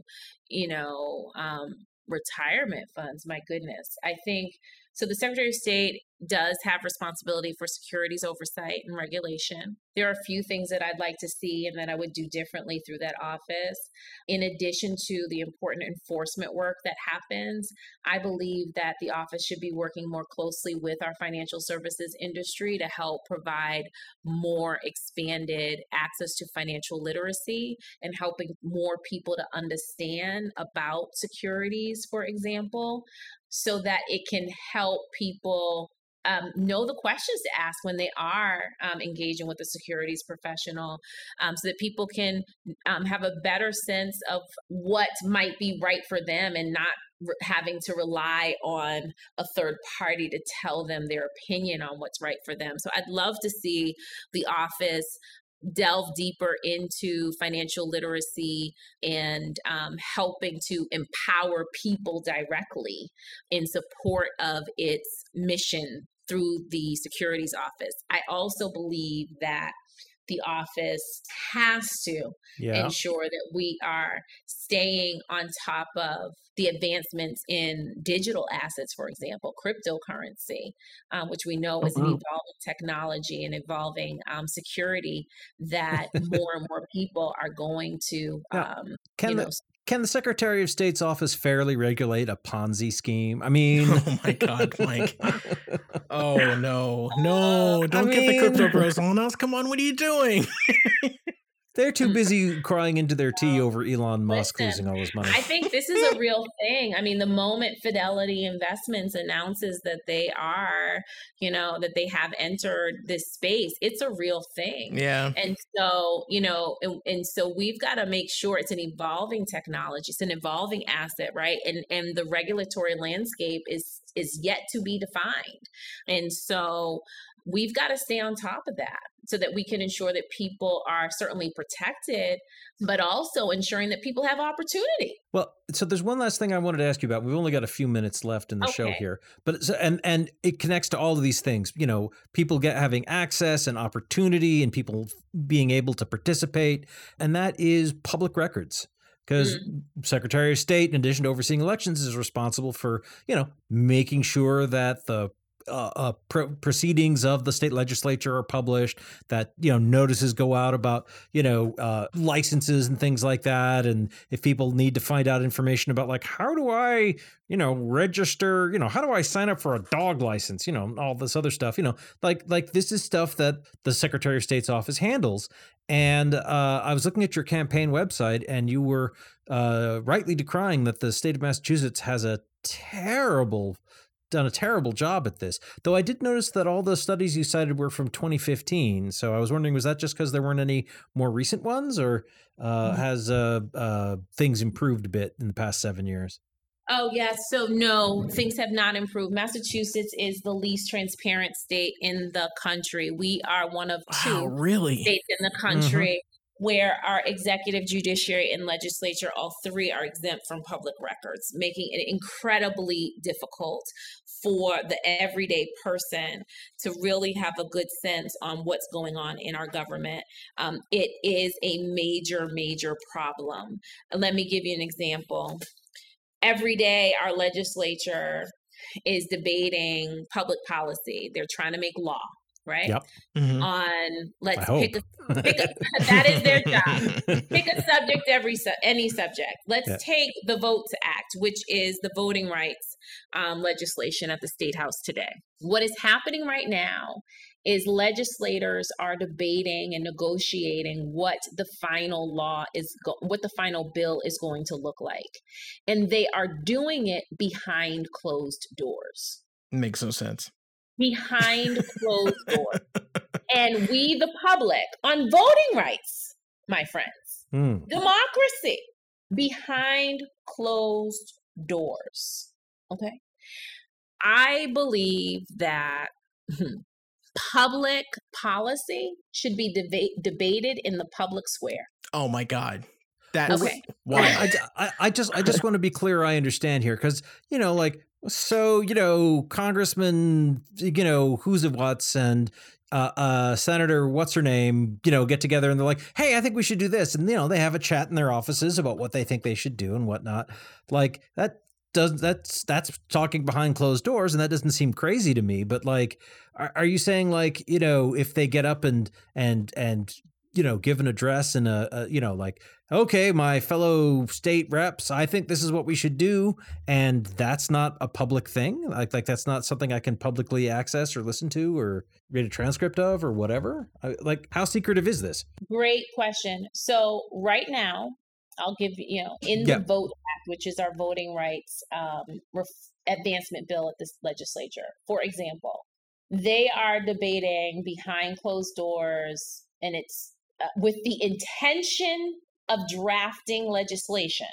you know, um, retirement funds. My goodness, I think so. The Secretary of State does have responsibility for securities oversight and regulation. There are a few things that I'd like to see and that I would do differently through that office. In addition to the important enforcement work that happens, I believe that the office should be working more closely with our financial services industry to help provide more expanded access to financial literacy and helping more people to understand about securities, for example, so that it can help people um, know the questions to ask when they are um, engaging with a securities professional um, so that people can um, have a better sense of what might be right for them and not re- having to rely on a third party to tell them their opinion on what's right for them. So I'd love to see the office delve deeper into financial literacy and um, helping to empower people directly in support of its mission through the securities office. I also believe that the office has to yeah. ensure that we are staying on top of the advancements in digital assets, for example, cryptocurrency, um, which we know is an evolving technology and evolving um, security that [LAUGHS] more and more people are going to, um, you know, can the Secretary of State's office fairly regulate a Ponzi scheme? I mean, [LAUGHS] oh my God, Mike. oh no, no, [LAUGHS] don't I get mean... the crypto bros on us. Come on, what are you doing? [LAUGHS] They're too mm. busy crying into their tea over Elon Musk Listen, losing all his money. I think this is a [LAUGHS] real thing. I mean, the moment Fidelity Investments announces that they are, you know, that they have entered this space, it's a real thing. Yeah. And so, you know, and, and so we've got to make sure it's an evolving technology, it's an evolving asset, right? And and the regulatory landscape is is yet to be defined. And so we've got to stay on top of that so that we can ensure that people are certainly protected, but also ensuring that people have opportunity. Well, so there's one last thing I wanted to ask you about. We've only got a few minutes left in the okay. show here, but and and it connects to all of these things. You know, people get having access and opportunity, and people being able to participate, and that is public records because mm-hmm. Secretary of State, in addition to overseeing elections, is responsible for you know making sure that the uh, uh, proceedings of the state legislature are published, that you know notices go out about you know uh, licenses and things like that, and if people need to find out information about like how do I you know register, you know how do I sign up for a dog license, you know all this other stuff, you know like like this is stuff that the Secretary of State's office handles, and uh, I was looking at your campaign website, and you were uh, rightly decrying that the state of Massachusetts has a terrible done a terrible job at this. Though I did notice that all the studies you cited were from 2015. So I was wondering, was that just because there weren't any more recent ones, or uh, mm-hmm. has uh, uh, things improved a bit in the past seven years? Oh, yes. So, no, things have not improved. Massachusetts is the least transparent state in the country. We are one of two wow, really? states in the mm-hmm. country mm-hmm. Where our executive, judiciary, and legislature, all three are exempt from public records, making it incredibly difficult for the everyday person to really have a good sense on what's going on in our government. Um, it is a major, major problem. Let me give you an example every day our legislature is debating public policy. They're trying to make law, right? Yep. Mm-hmm. On let's pick a, [LAUGHS] pick a that is their job. pick a subject every su- any subject. Let's yeah. take the VOTES Act, which is the voting rights um, legislation at the state house today. What is happening right now is legislators are debating and negotiating what the final law is go- what the final bill is going to look like and they are doing it behind closed doors makes no sense behind closed doors and we the public on voting rights my friends mm. democracy behind closed doors okay i believe that public policy should be deba- debated in the public square. Oh my God. That's okay. why I, I, I just I just want to be clear. I understand here because you know, like, so you know, Congressman, you know, who's of what's and uh, uh, Senator, what's her name, you know, get together and they're like, hey, I think we should do this. And, you know, they have a chat in their offices about what they think they should do and whatnot. Like that does that's that's talking behind closed doors and that doesn't seem crazy to me but like are, are you saying like you know if they get up and and and you know give an address and a, a, you know like okay my fellow state reps i think this is what we should do and that's not a public thing? Like like that's not something i can publicly access or listen to or read a transcript of or whatever? I, like how secretive is this? Great question. So right now I'll give you know in the VOTES Act, which is our voting rights um, ref- advancement bill at this legislature. For example, they are debating behind closed doors, and it's uh, with the intention of drafting legislation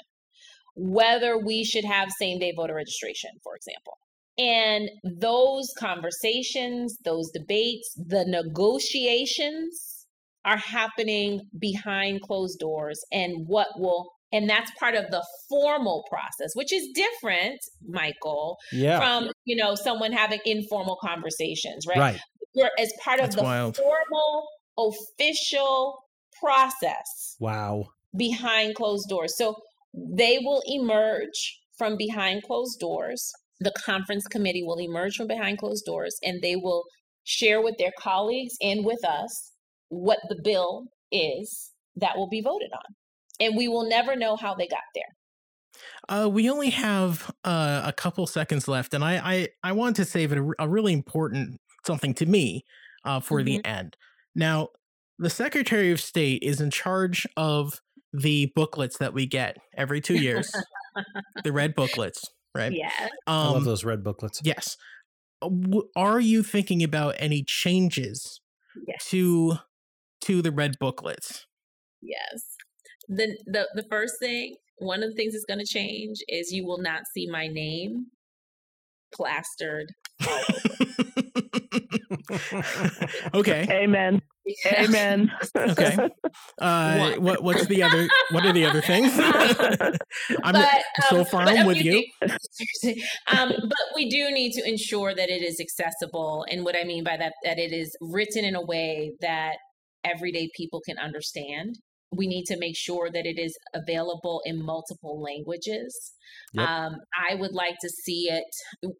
whether we should have same day voter registration, for example. And those conversations, those debates, the negotiations are happening behind closed doors and what will and that's part of the formal process which is different michael yeah. from you know someone having informal conversations right, right. We're, as part that's of the wild. formal official process wow behind closed doors so they will emerge from behind closed doors the conference committee will emerge from behind closed doors and they will share with their colleagues and with us what the bill is that will be voted on. And we will never know how they got there. Uh, we only have uh, a couple seconds left, and I I, I want to save it a, a really important something to me uh, for mm-hmm. the end. Now, the Secretary of State is in charge of the booklets that we get every two years, the [LAUGHS] red booklets, right? Yeah. Um, I love those red booklets. Yes. Uh, are you thinking about any changes yes. to to the red booklets? Yes. The the the first thing, one of the things that's going to change is you will not see my name plastered [LAUGHS] okay. Amen. Amen. okay. [LAUGHS] Uh, what what's the other? What are the other things? [LAUGHS] I'm but, um, so far I'm with you. um, but we do need to ensure that it is accessible, and what I mean by that, that it is written in a way that everyday people can understand. We need to make sure that it is available in multiple languages. Yep. Um, I would like to see it.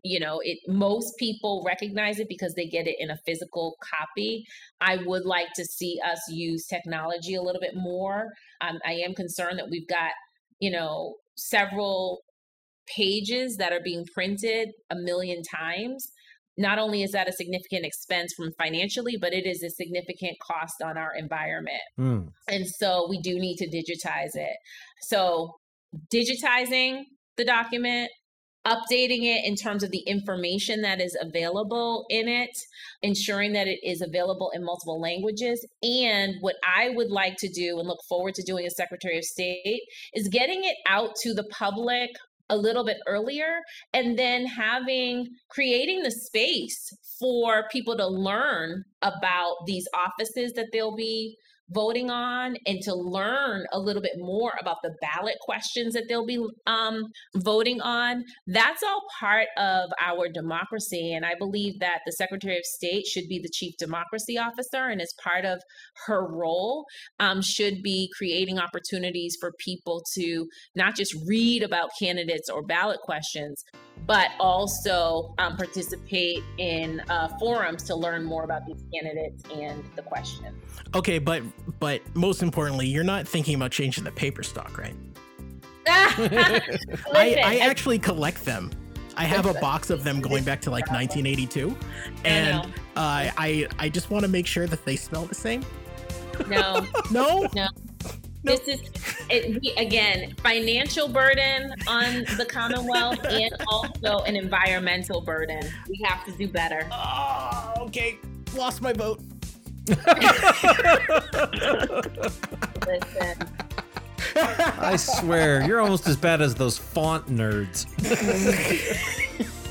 You know, it most people recognize it because they get it in a physical copy. I would like to see us use technology a little bit more. Um, I am concerned that we've got you know several pages that are being printed a million times not only is that a significant expense from financially, but it is a significant cost on our environment. Mm. And so we do need to digitize it. So digitizing the document, updating it in terms of the information that is available in it, ensuring that it is available in multiple languages. And what I would like to do and look forward to doing as Secretary of State is getting it out to the public a little bit earlier and then having creating the space for people to learn about these offices that they'll be voting on and to learn a little bit more about the ballot questions that they'll be um, voting on. That's all part of our democracy. And I believe that the Secretary of State should be the Chief Democracy Officer, and as part of her role, um, should be creating opportunities for people to not just read about candidates or ballot questions, but also um, participate in uh, forums to learn more about these candidates and the question. Okay, but but most importantly, you're not thinking about changing the paper stock, right? [LAUGHS] I, I actually collect them. I have a box of them going back to like 1982, and uh, I I just want to make sure that they smell the same. No, [LAUGHS] no, no. This is it, again financial burden on the Commonwealth [LAUGHS] and also an environmental burden. We have to do better. Oh, okay. Lost my vote. Listen. I swear, you're almost as bad as those font nerds. [LAUGHS]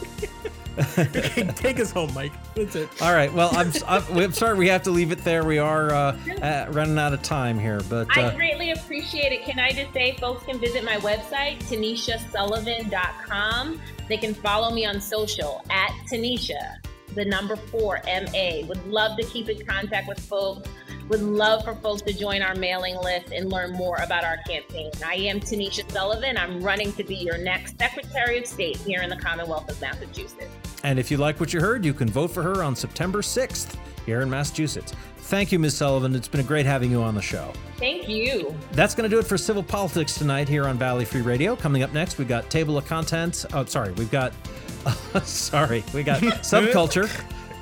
[LAUGHS] Take us home, Mike. That's it. All right. Well, I'm, I'm, I'm, sorry we have to leave it there. We are uh, running out of time here, but uh, I greatly appreciate it. Can I just say, folks can visit my website, TanishaSullivan.com. They can follow me on social at Tanisha, the number four MA. Would love to keep in contact with folks. Would love for folks to join our mailing list and learn more about our campaign. I am Tanisha Sullivan. I'm running to be your next Secretary of State here in the Commonwealth of Massachusetts. And if you like what you heard, you can vote for her on September 6th here in Massachusetts. Thank you, Ms. Sullivan. It's been a great having you on the show. Thank you. That's going to do it for Civil Politics tonight here on Valley Free Radio. Coming up next, we've got Table of Contents. Oh, sorry, we've got. [LAUGHS] sorry, we got [LAUGHS] Subculture,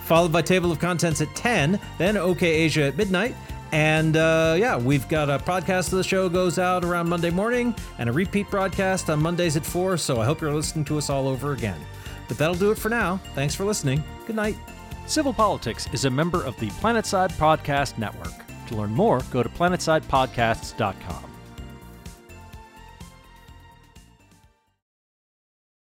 followed by Table of Contents at 10, then OK Asia at midnight. And uh, yeah, we've got a podcast of the show goes out around Monday morning and a repeat broadcast on Mondays at 4. So I hope you're listening to us all over again. But that'll do it for now. Thanks for listening. Good night. Civil Politics is a member of the Planetside Podcast Network. To learn more, go to planetsidepodcasts.com.